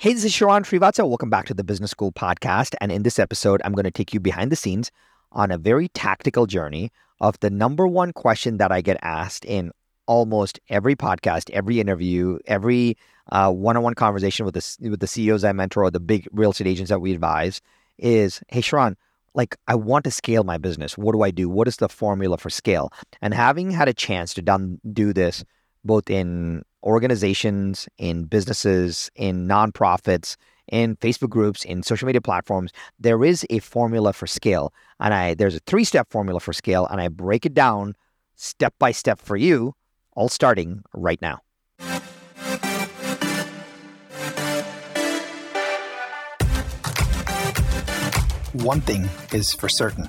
Hey, this is Sharran Srivatsaa. Welcome back to the Business School podcast. And in this episode, I'm going to take you behind the scenes on a very tactical journey of the number one question that I get asked in almost every podcast, every interview, every uh, one-on-one conversation with the with the CEOs I mentor or the big real estate agents that we advise is, "Hey, Sharran, like I want to scale my business. What do I do? What is the formula for scale?" And having had a chance to done, do this both in organizations, in businesses, in nonprofits, in Facebook groups, in social media platforms, there is a formula for scale. And I there's a three-step formula for scale, and I break it down step by step for you, all starting right now. One thing is for certain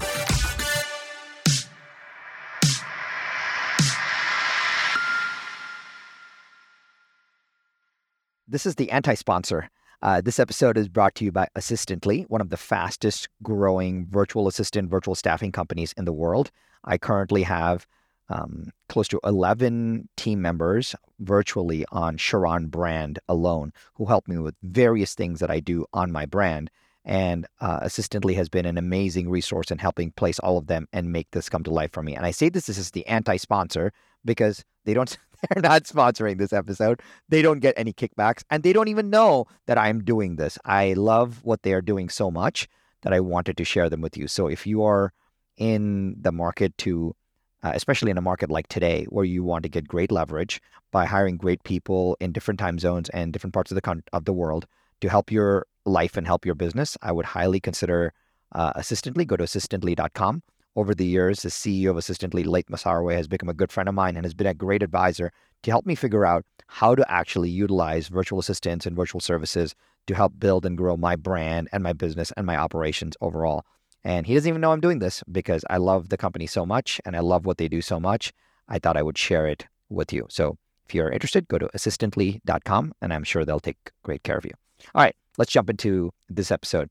This is the anti sponsor. Uh, this episode is brought to you by Assistantly, one of the fastest growing virtual assistant, virtual staffing companies in the world. I currently have um, close to 11 team members virtually on Sharran brand alone who help me with various things that I do on my brand. And uh, Assistantly has been an amazing resource in helping place all of them and make this come to life for me. And I say this, this is the anti sponsor because they don't they're not sponsoring this episode. They don't get any kickbacks and they don't even know that I'm doing this. I love what they are doing so much that I wanted to share them with you. So if you are in the market to uh, especially in a market like today where you want to get great leverage by hiring great people in different time zones and different parts of the con- of the world to help your life and help your business, I would highly consider uh, Assistantly. Go to assistantly.com over the years, the CEO of Assistantly, Laith Masarweh, has become a good friend of mine and has been a great advisor to help me figure out how to actually utilize virtual assistants and virtual services to help build and grow my brand and my business and my operations overall. And he doesn't even know I'm doing this because I love the company so much and I love what they do so much. I thought I would share it with you. So if you're interested, go to assistantly.com and I'm sure they'll take great care of you. All right, let's jump into this episode.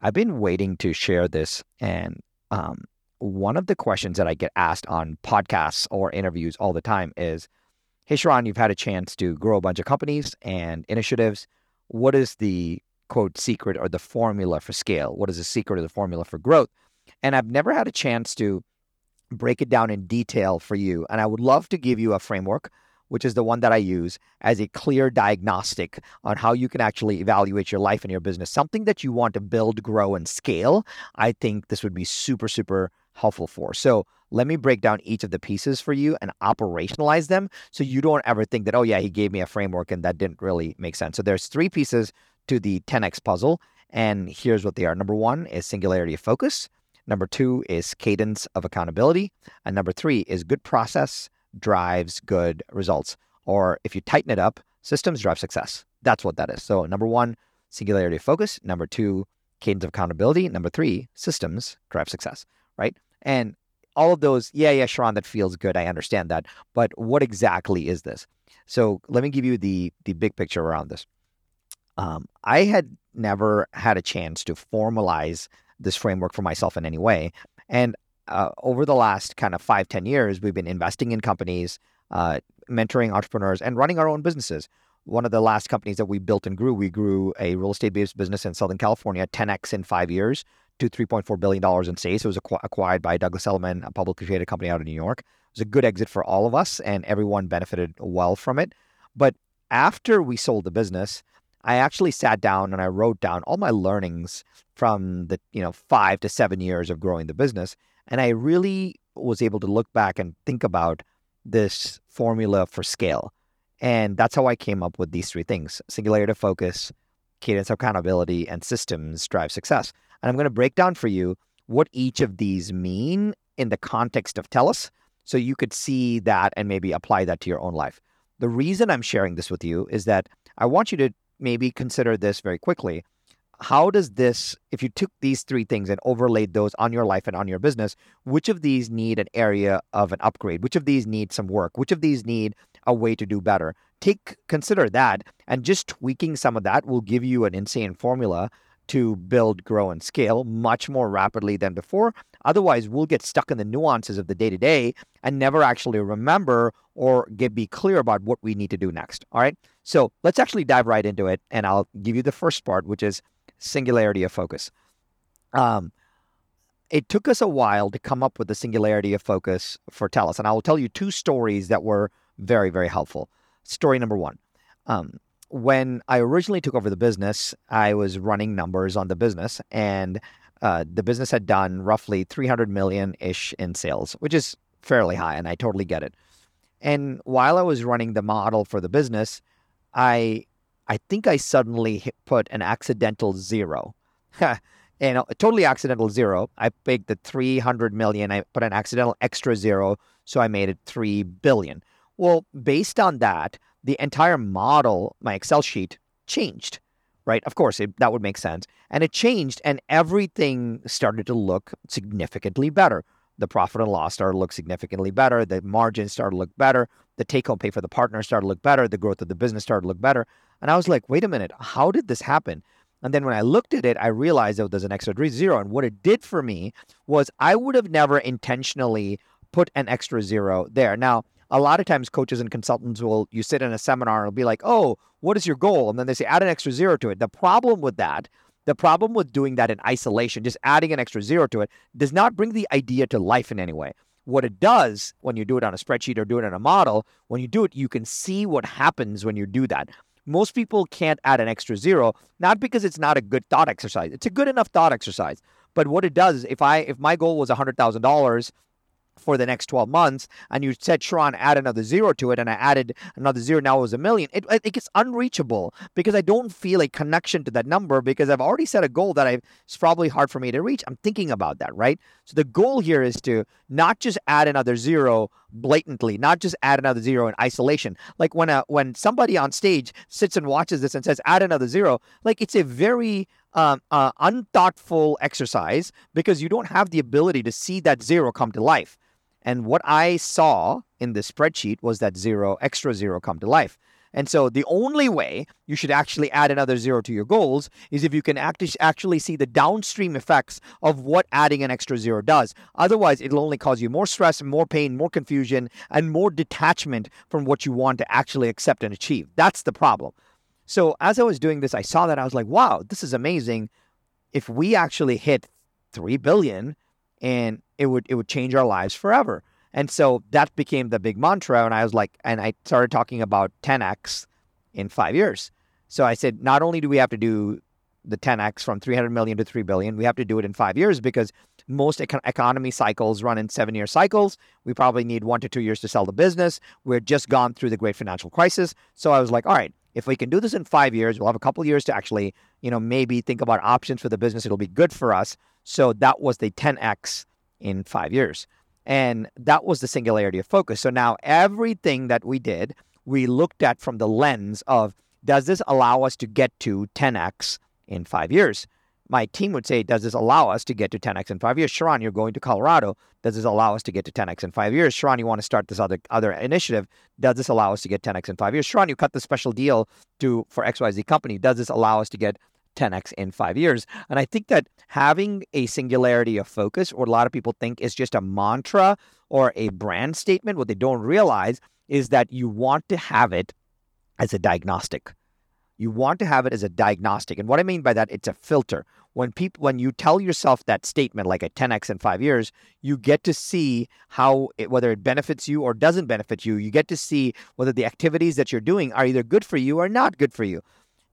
I've been waiting to share this and um, one of the questions that I get asked on podcasts or interviews all the time is Hey, Sharran, you've had a chance to grow a bunch of companies and initiatives. What is the quote secret or the formula for scale? What is the secret or the formula for growth? And I've never had a chance to break it down in detail for you. And I would love to give you a framework, which is the one that I use as a clear diagnostic on how you can actually evaluate your life and your business, something that you want to build, grow, and scale. I think this would be super, super helpful for. So let me break down each of the pieces for you and operationalize them so you don't ever think that, oh, yeah, he gave me a framework and that didn't really make sense. So there's three pieces to the 10x puzzle. And here's what they are. Number one is singularity of focus. Number two is cadence of accountability. And number three is good process drives good results. Or if you tighten it up, systems drive success. That's what that is. So number one, singularity of focus. Number two, cadence of accountability. Number three, systems drive success right? And all of those, yeah, yeah, Sharran, that feels good. I understand that. But what exactly is this? So let me give you the the big picture around this. Um, I had never had a chance to formalize this framework for myself in any way. And uh, over the last kind of five, ten years, we've been investing in companies, uh, mentoring entrepreneurs, and running our own businesses. One of the last companies that we built and grew, we grew a real estate based business in Southern California, 10x in five years to $3.4 billion in sales. It was acquired by Douglas Elliman, a publicly traded company out of New York. It was a good exit for all of us, and everyone benefited well from it. But after we sold the business, I actually sat down and I wrote down all my learnings from the you know five to seven years of growing the business, and I really was able to look back and think about this formula for scale. And that's how I came up with these three things singularity focus, cadence accountability, and systems drive success. And I'm going to break down for you what each of these mean in the context of Teles so you could see that and maybe apply that to your own life. The reason I'm sharing this with you is that I want you to maybe consider this very quickly. how does this, if you took these three things and overlaid those on your life and on your business, which of these need an area of an upgrade? Which of these need some work? Which of these need a way to do better? Take consider that, and just tweaking some of that will give you an insane formula to build, grow, and scale much more rapidly than before. Otherwise, we'll get stuck in the nuances of the day to day and never actually remember or get be clear about what we need to do next. All right. So let's actually dive right into it, and I'll give you the first part, which is singularity of focus. Um, it took us a while to come up with the singularity of focus for Teles, and I will tell you two stories that were very, very helpful. Story number one. Um, when I originally took over the business, I was running numbers on the business, and uh, the business had done roughly 300 million ish in sales, which is fairly high, and I totally get it. And while I was running the model for the business, I I think I suddenly put an accidental zero. and a totally accidental zero. I picked the 300 million. I put an accidental extra zero, so I made it 3 billion. Well, based on that, the entire model, my Excel sheet, changed, right? Of course, it, that would make sense. And it changed, and everything started to look significantly better. The profit and loss started to look significantly better. The margins started to look better. The take home pay for the partner started to look better. The growth of the business started to look better. And I was like, wait a minute, how did this happen? And then when I looked at it, I realized that there's an extra zero. And what it did for me was I would have never intentionally put an extra zero there. Now, a lot of times coaches and consultants will you sit in a seminar and be like, "Oh, what is your goal?" And then they say add an extra zero to it. The problem with that, the problem with doing that in isolation, just adding an extra zero to it, does not bring the idea to life in any way. What it does when you do it on a spreadsheet or do it in a model, when you do it, you can see what happens when you do that. Most people can't add an extra zero, not because it's not a good thought exercise. It's a good enough thought exercise. But what it does, if I if my goal was hundred thousand dollars for the next 12 months and you said Sharran add another zero to it and I added another zero now it was a million. It, it gets unreachable because I don't feel a connection to that number because I've already set a goal that I've, it's probably hard for me to reach. I'm thinking about that right? So the goal here is to not just add another zero blatantly not just add another zero in isolation like when a when somebody on stage sits and watches this and says add another zero like it's a very um, uh, unthoughtful exercise because you don't have the ability to see that zero come to life. And what I saw in the spreadsheet was that zero, extra zero come to life. And so the only way you should actually add another zero to your goals is if you can act- actually see the downstream effects of what adding an extra zero does. Otherwise, it'll only cause you more stress, more pain, more confusion, and more detachment from what you want to actually accept and achieve. That's the problem. So as I was doing this, I saw that I was like, wow, this is amazing. If we actually hit 3 billion and it would it would change our lives forever. And so that became the big mantra. And I was like, and I started talking about 10x in five years. So I said, not only do we have to do the 10x from 300 million to 3 billion, we have to do it in five years because most econ- economy cycles run in seven year cycles. We probably need one to two years to sell the business. We're just gone through the great financial crisis. So I was like, all right, if we can do this in five years, we'll have a couple years to actually, you know, maybe think about options for the business. It'll be good for us. So that was the 10x in five years. And that was the singularity of focus. So now everything that we did, we looked at from the lens of does this allow us to get to 10x in five years? My team would say, does this allow us to get to 10x in five years? Sharran, you're going to Colorado. Does this allow us to get to 10x in five years? Sharran, you want to start this other other initiative. Does this allow us to get 10x in five years? Sharran, you cut the special deal to for XYZ company. Does this allow us to get 10x in five years. And I think that having a singularity of focus, what a lot of people think is just a mantra or a brand statement, what they don't realize is that you want to have it as a diagnostic. You want to have it as a diagnostic. And what I mean by that, it's a filter. When people when you tell yourself that statement like a 10x in 5 years, you get to see how it, whether it benefits you or doesn't benefit you. You get to see whether the activities that you're doing are either good for you or not good for you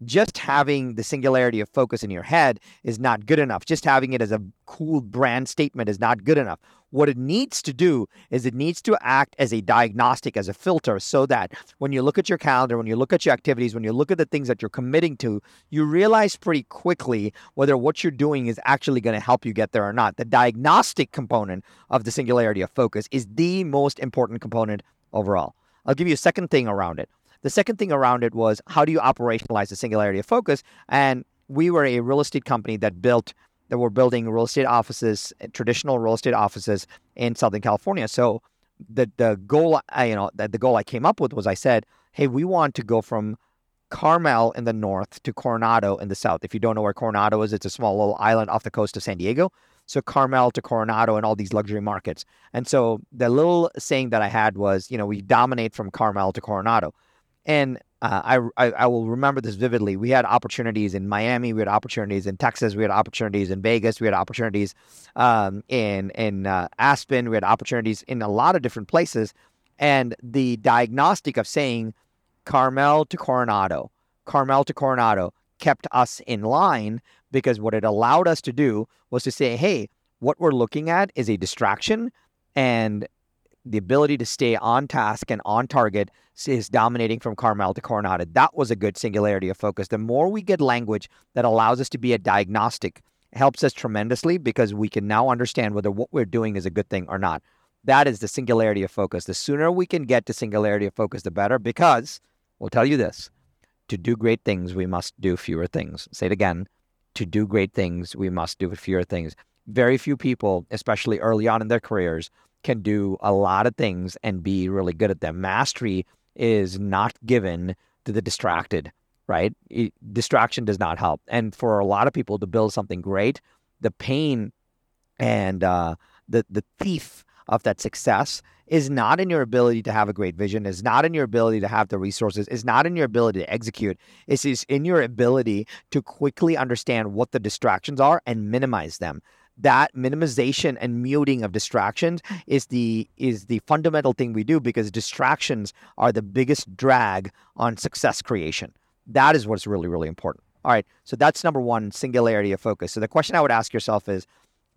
just having the singularity of focus in your head is not good enough. Just having it as a cool brand statement is not good enough. What it needs to do is it needs to act as a diagnostic, as a filter, so that when you look at your calendar, when you look at your activities, when you look at the things that you're committing to, you realize pretty quickly whether what you're doing is actually going to help you get there or not. The diagnostic component of the singularity of focus is the most important component overall. I'll give you a second thing around it. The second thing around it was how do you operationalize the singularity of focus? And we were a real estate company that built that were building real estate offices, eh, traditional real estate offices in Southern California. So the the goal, I, you know, the, the goal I came up with was I said, hey, we want to go from Carmel in the north to Coronado in the south. If you don't know where Coronado is, it's a small little island off the coast of San Diego. So Carmel to Coronado and all these luxury markets. And so the little saying that I had was, you know, we dominate from Carmel to Coronado. And uh, I, I, I will remember this vividly. We had opportunities in Miami, we had opportunities in Texas, we had opportunities in Vegas, we had opportunities um, in in uh, Aspen, we had opportunities in a lot of different places. And the diagnostic of saying Carmel to Coronado, Carmel to Coronado kept us in line because what it allowed us to do was to say, hey, what we're looking at is a distraction and the ability to stay on task and on target is dominating from Carmel to Coronado. That was a good singularity of focus. The more we get language that allows us to be a diagnostic helps us tremendously because we can now understand whether what we're doing is a good thing or not. That is the singularity of focus. The sooner we can get to singularity of focus, the better because we'll tell you this to do great things, we must do fewer things. Say it again. To do great things, we must do fewer things. Very few people, especially early on in their careers, can do a lot of things and be really good at them. Mastery is not given to the distracted, right? It, distraction does not help. And for a lot of people to build something great, the pain and uh, the the thief of that success is not in your ability to have a great vision, is not in your ability to have the resources, is not in your ability to execute. It is in your ability to quickly understand what the distractions are and minimize them that minimization and muting of distractions mm. is the is the fundamental thing we do because distractions are the biggest drag on success creation. That is what's really really important. All right, so that's number one, singularity of focus. So the question I would ask yourself is,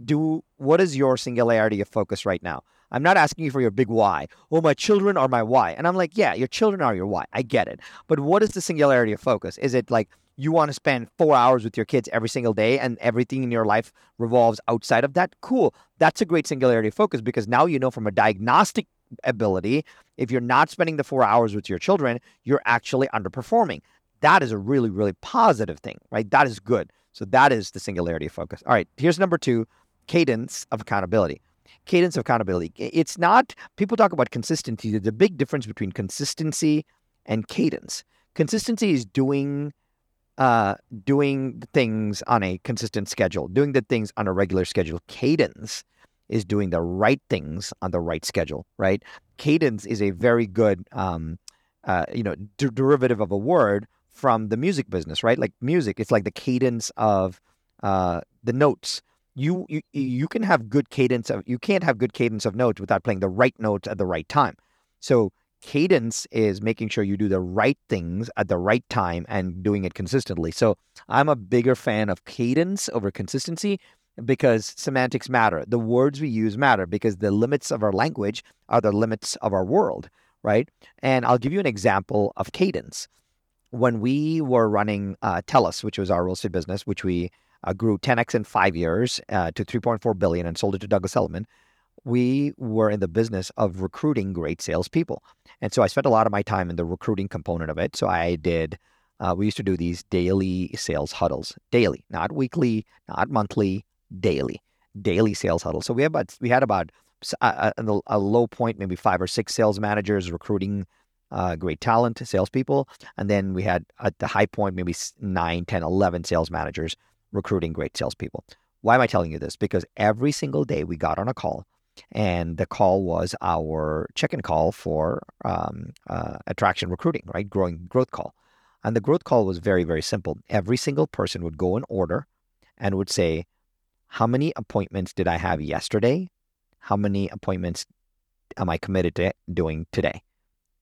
do what is your singularity of focus right now? I'm not asking you for your big why. Oh, my children are my why. And I'm like, yeah, your children are your why. I get it. But what is the singularity of focus? Is it like you want to spend four hours with your kids every single day and everything in your life revolves outside of that? Cool. That's a great singularity focus because now you know from a diagnostic ability, if you're not spending the four hours with your children, you're actually underperforming. That is a really, really positive thing, right? That is good. So that is the singularity focus. All right, here's number two cadence of accountability cadence of accountability. It's not, people talk about consistency. There's a big difference between consistency and cadence. Consistency is doing uh, doing things on a consistent schedule, doing the things on a regular schedule. Cadence is doing the right things on the right schedule, right? Cadence is a very good, um, uh, you know, derivative of a word from the music business, right? Like music, it's like the cadence of uh, the notes you, you you can have good cadence of you can't have good cadence of notes without playing the right notes at the right time. So cadence is making sure you do the right things at the right time and doing it consistently. So I'm a bigger fan of cadence over consistency because semantics matter. The words we use matter because the limits of our language are the limits of our world, right? And I'll give you an example of cadence. When we were running uh, Teles, which was our real estate business, which we uh, grew 10x in five years uh, to 3.4 billion and sold it to Douglas Elliman. We were in the business of recruiting great salespeople, and so I spent a lot of my time in the recruiting component of it. So I did. Uh, we used to do these daily sales huddles, daily, not weekly, not monthly, daily, daily sales huddles. So we had about we had about a, a, a low point, maybe five or six sales managers recruiting uh, great talent, salespeople. And then we had at the high point, maybe 9, 10, 11 sales managers recruiting great salespeople. Why am I telling you this? Because every single day we got on a call, and the call was our check-in call for um, uh, attraction recruiting, right? Growing growth call, and the growth call was very very simple. Every single person would go in order, and would say, "How many appointments did I have yesterday? How many appointments am I committed to doing today?"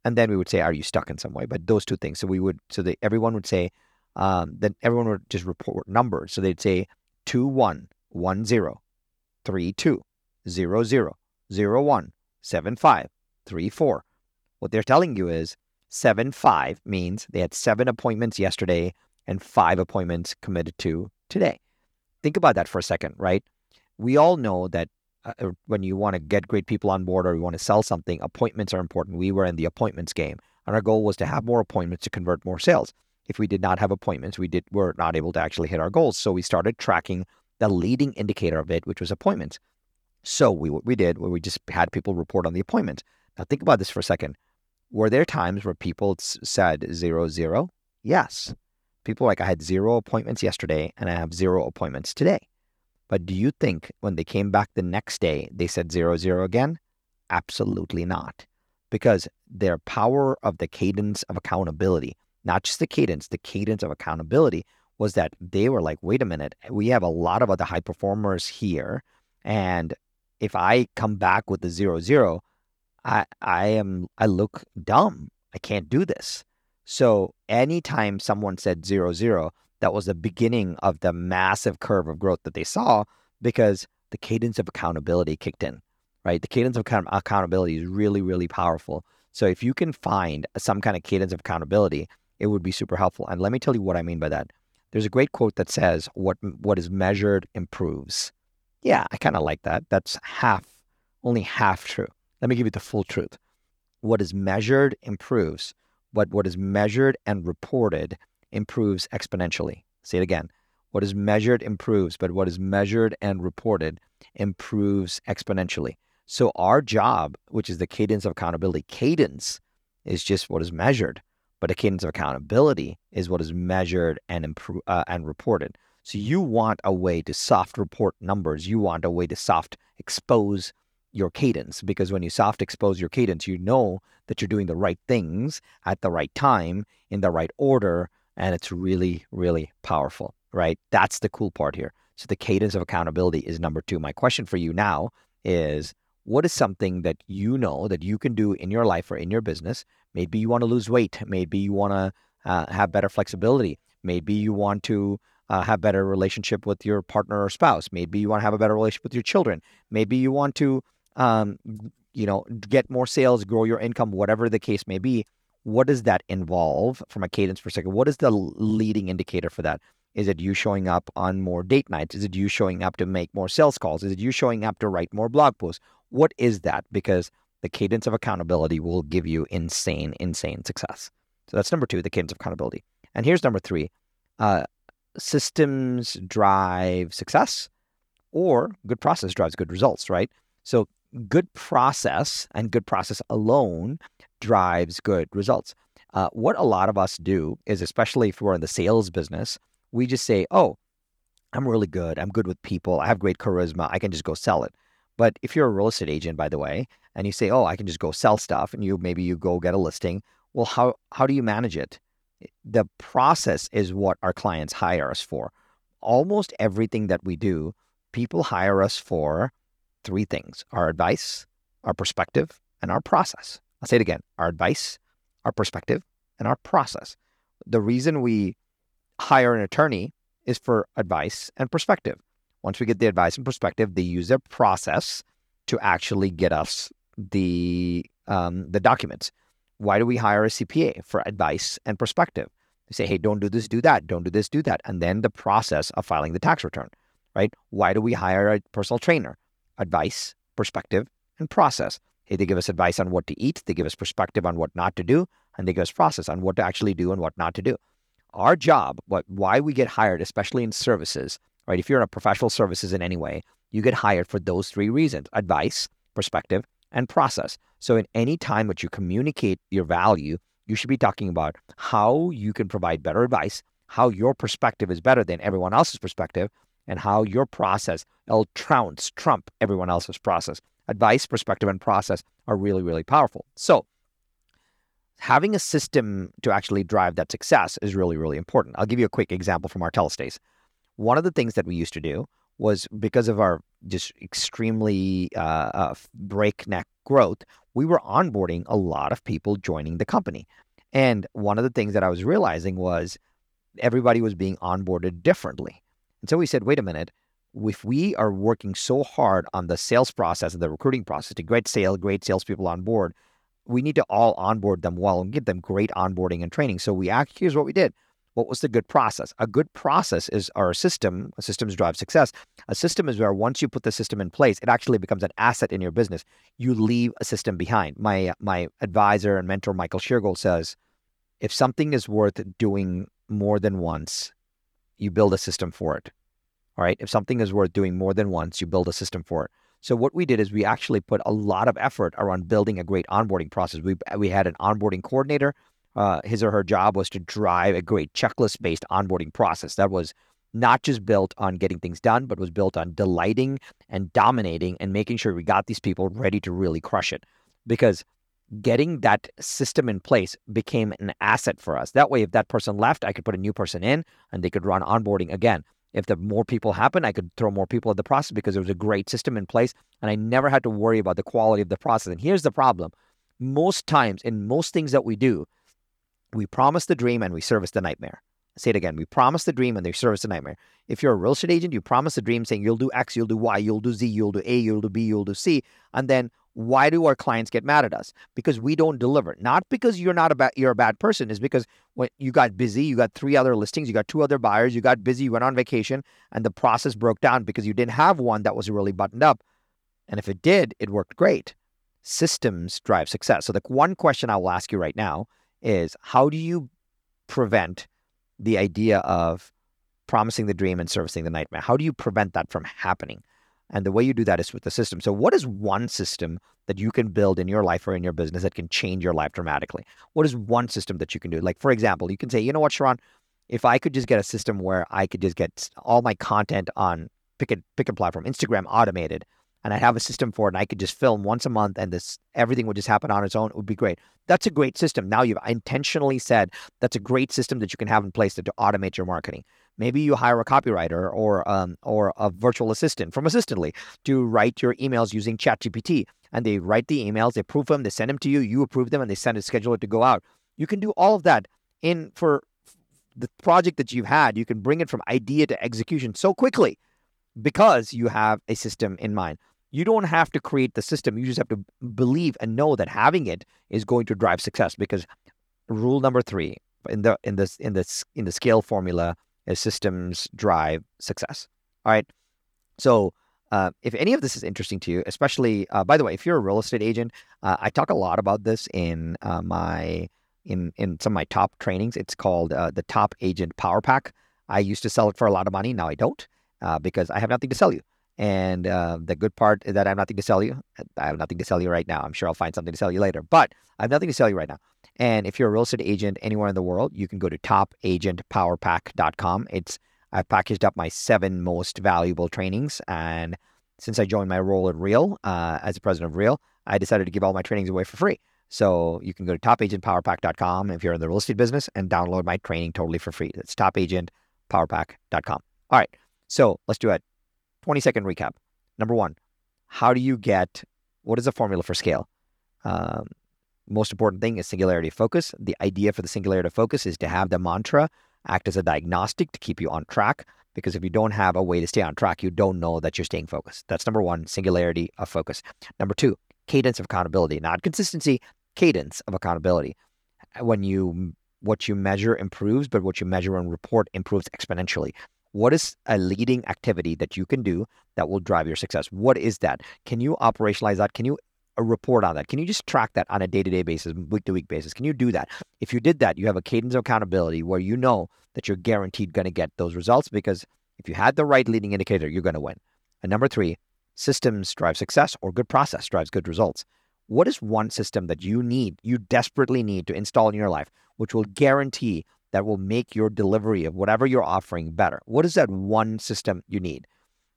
And then we would say, "Are you stuck in some way?" But those two things. So we would, so that everyone would say, um, then everyone would just report numbers. So they'd say 2 1 1 0, 3 2, 0 0, 0 1, 7 5, 3 4. What they're telling you is 7 5 means they had seven appointments yesterday and five appointments committed to today. Think about that for a second, right? We all know that uh, uh when you want to get great people on board or you want to sell something, appointments are important. We were in the appointments game, and our goal was to have more appointments to convert more sales if we did not have appointments, we did were not able to actually hit our goals. So we started tracking the leading indicator of it, which was appointments. So we what we did where we just had people report on the appointment. Now think about this for a second. Were there times where people said zero zero? Yes. People like I had zero appointments yesterday and I have zero appointments today. But do you think when they came back the next day they said zero zero again? Absolutely not. Because their power of the cadence of accountability, not just the cadence, the cadence of accountability was that they were like, wait a minute, we have a lot of other high performers here. And if I come back with a zero zero, I I am I look dumb. I can't do this. So anytime someone said zero zero, that was the beginning of the massive curve of growth that they saw because the cadence of accountability kicked in right? The cadence of accountability is really, really powerful. So if you can find some kind of cadence of accountability, it would be super helpful. And let me tell you what I mean by that. There's a great quote that says, "What what is measured improves." Yeah, I kind of like that. That's half, only half true. Let me give you the full truth. What is measured improves, but what is measured and reported improves exponentially. Say it again. What is measured improves, but what is measured and reported improves exponentially. So our job, which is the cadence of accountability, cadence is just what is measured, but a cadence of accountability is what is measured and improve, uh, and reported. So you want a way to soft report numbers. You want a way to soft expose your cadence because when you soft expose your cadence, you know that you're doing the right things at the right time in the right order, and it's really, really powerful, right? That's the cool part here. So the cadence of accountability is number two. My question for you now is what is something that you know that you can do in your life or in your business? Maybe you want to lose weight. Maybe you want to uh, have better flexibility. Maybe you want to uh, have better relationship with your partner or spouse. Maybe you want to have a better relationship with your children. Maybe you want to, um, you know, get more sales, grow your income, whatever the case may be. What does that involve from a cadence perspective? What is the leading indicator for that? Is it you showing up on more date nights? Is it you showing up to make more sales calls? Is it you showing up to write more blog posts? What is that? Because the cadence of accountability will give you insane, insane success. So that's number two, the cadence of accountability. And here's number three uh, systems drive success, or good process drives good results, right? So good process and good process alone drives good results. Uh, what a lot of us do is, especially if we're in the sales business, we just say, oh, I'm really good. I'm good with people. I have great charisma. I can just go sell it. But if you're a real estate agent, by the way, and you say, "Oh, I can just go sell stuff," and you maybe you go get a listing, well, how how do you manage it? The process is what our clients hire us for. Almost everything that we do, people hire us for three things: our advice, our perspective, and our process. I'll say it again: our advice, our perspective, and our process. The reason we hire an attorney is for advice and perspective. Once we get the advice and perspective, they use their process to actually get us the um, the documents. Why do we hire a CPA for advice and perspective? They say, hey, don't do this, do that, don't do this, do that, and then the process of filing the tax return, right? Why do we hire a personal trainer? Advice, perspective, and process. Hey, they give us advice on what to eat, they give us perspective on what not to do, and they give us process on what to actually do and what not to do. Our job, what why we get hired, especially in services, right? If you're in a professional services in any way, you get hired for those three reasons advice, perspective, and process. So, in any time that you communicate your value, you should be talking about how you can provide better advice, how your perspective is better than everyone else's perspective, and how your process will trounce, trump everyone else's process. Advice, perspective, and process are really, really powerful. So, having a system to actually drive that success is really, really important. I'll give you a quick example from our Teles days one of the things that we used to do was because of our just extremely uh, uh, breakneck growth, we were onboarding a lot of people joining the company. And one of the things that I was realizing was everybody was being onboarded differently. And so we said, wait a minute, if we are working so hard on the sales process and the recruiting process to get sale, great salespeople on board, we need to all onboard them well and give them great onboarding and training. So we act, here's what we did. What was the good process? A good process is our system. Systems drive success. A system is where once you put the system in place, it actually becomes an asset in your business. You leave a system behind. My my advisor and mentor Michael Sheargold says, if something is worth doing more than once, you build a system for it. All right. If something is worth doing more than once, you build a system for it. So what we did is we actually put a lot of effort around building a great onboarding process. We we had an onboarding coordinator. Uh, his or her job was to drive a great checklist based onboarding process that was not just built on getting things done, but was built on delighting and dominating and making sure we got these people ready to really crush it. Because getting that system in place became an asset for us. That way, if that person left, I could put a new person in and they could run onboarding again. If the more people happen, I could throw more people at the process because there was a great system in place and I never had to worry about the quality of the process. And here's the problem most times, in most things that we do, we promise the dream and we service the nightmare say it again. We promise the dream and they service the nightmare. If you're a real estate agent, you promise the dream saying you'll do X, you'll do Y, you'll do Z, you'll do A, you'll do B, you'll do C. And then why do our clients get mad at us? Because we don't deliver. Not because you're not a bad you're a bad person, is because when you got busy, you got three other listings, you got two other buyers, you got busy, you went on vacation, and the process broke down because you didn't have one that was really buttoned up. And if it did, it worked great. Systems drive success. So the one question I will ask you right now is how do you prevent the idea of promising the dream and servicing the nightmare? How do you prevent that from happening? And the way you do that is with the system. So, what is one system that you can build in your life or in your business that can change your life dramatically? What is one system that you can do? Like, for example, you can say, you know what, Sharran, if I could just get a system where I could just get all my content on pick a pick a platform, Instagram automated, and I have a system for it and I could just film once a month and this everything would just happen on its own, it would be great. That's a great system. Now you've intentionally said that's a great system that you can have in place to, to automate your marketing. Maybe you hire a copywriter or um, or a virtual assistant from Assistantly to write your emails using ChatGPT. And they write the emails, they approve them, they send them to you, you approve them, and they send a schedule to go out. You can do all of that in for the project that you've had. You can bring it from idea to execution so quickly because you have a system in mind. You don't have to create the system. You just have to believe and know that having it is going to drive success. Because rule number three in the in this in this in the scale formula is systems drive success. All right. So uh, if any of this is interesting to you, especially uh, by the way, if you're a real estate agent, uh, I talk a lot about this in uh, my in in some of my top trainings. It's called uh, the Top Agent Power Pack. I used to sell it for a lot of money. Now I don't uh, because I have nothing to sell you. And uh, the good part is that I have nothing to sell you. I have nothing to sell you right now. I'm sure I'll find something to sell you later, but I have nothing to sell you right now. And if you're a real estate agent anywhere in the world, you can go to topagentpowerpack.com. It's I've packaged up my seven most valuable trainings. And since I joined my role at Real uh, as the president of Real, I decided to give all my trainings away for free. So you can go to topagentpowerpack.com if you're in the real estate business and download my training totally for free. That's topagentpowerpack.com. All right. So let's do it. 20 second recap. Number one, how do you get what is the formula for scale? Um, most important thing is singularity of focus. The idea for the singularity of focus is to have the mantra act as a diagnostic to keep you on track. Because if you don't have a way to stay on track, you don't know that you're staying focused. That's number one, singularity of focus. Number two, cadence of accountability, not consistency, cadence of accountability. When you what you measure improves, but what you measure and report improves exponentially. What is a leading activity that you can do that will drive your success? What is that? Can you operationalize that? Can you uh, report on that? Can you just track that on a day to day basis, week to week basis? Can you do that? If you did that, you have a cadence of accountability where you know that you're guaranteed going to get those results because if you had the right leading indicator, you're going to win. And number three, systems drive success or good process drives good results. What is one system that you need, you desperately need to install in your life, which will guarantee that will make your delivery of whatever you're offering better? What is that one system you need?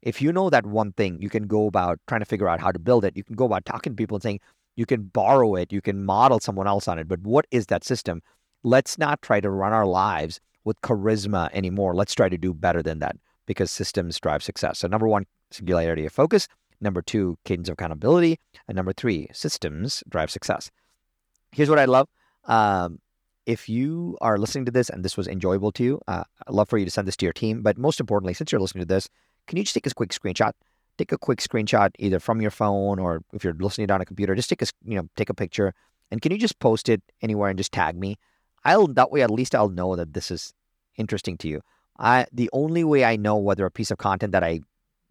If you know that one thing, you can go about trying to figure out how to build it. You can go about talking to people and saying, you can borrow it, you can model someone else on it. But what is that system? Let's not try to run our lives with charisma anymore. Let's try to do better than that because systems drive success. So, number one, singularity of focus. Number two, cadence of accountability. And number three, systems drive success. Here's what I love. Um, if you are listening to this and this was enjoyable to you, uh, I'd love for you to send this to your team. But most importantly, since you're listening to this, can you just take a quick screenshot? Take a quick screenshot either from your phone or if you're listening on a computer, just take a you know take a picture and can you just post it anywhere and just tag me? I'll that way at least I'll know that this is interesting to you. I the only way I know whether a piece of content that I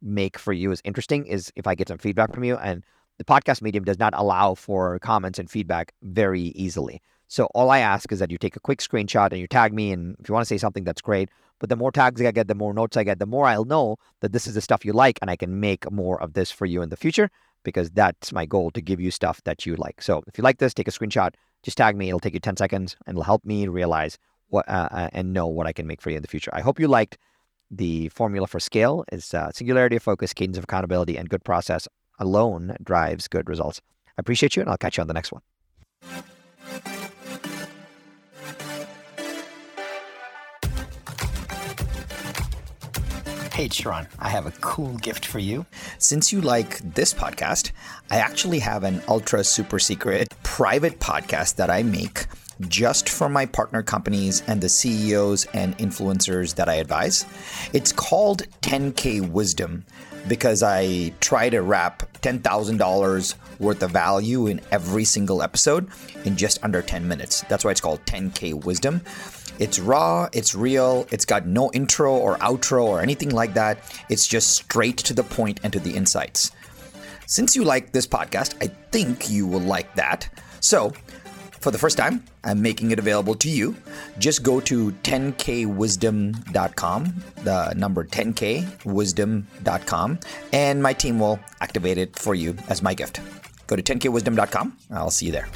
make for you is interesting is if I get some feedback from you and the podcast medium does not allow for comments and feedback very easily. So all I ask is that you take a quick screenshot and you tag me. And if you want to say something, that's great. But the more tags I get, the more notes I get, the more I'll know that this is the stuff you like and I can make more of this for you in the future because that's my goal to give you stuff that you like. So if you like this, take a screenshot, just tag me. It'll take you 10 seconds and it'll help me realize what uh, uh, and know what I can make for you in the future. I hope you liked the formula for scale is uh, singularity of focus, cadence of accountability, and good process alone drives good results. I appreciate you, and I'll catch you on the next one. Hey, Sharran, I have a cool gift for you. Since you like this podcast, I actually have an ultra super secret private podcast that I make just for my partner companies and the CEOs and influencers that I advise. It's called 10K Wisdom because I try to wrap $10,000 worth of value in every single episode in just under 10 minutes. That's why it's called 10K Wisdom. It's raw, it's real, it's got no intro or outro or anything like that. It's just straight to the point and to the insights. Since you like this podcast, I think you will like that. So, for the first time, I'm making it available to you. Just go to 10kwisdom.com, the number 10kwisdom.com, and my team will activate it for you as my gift. Go to 10kwisdom.com. I'll see you there.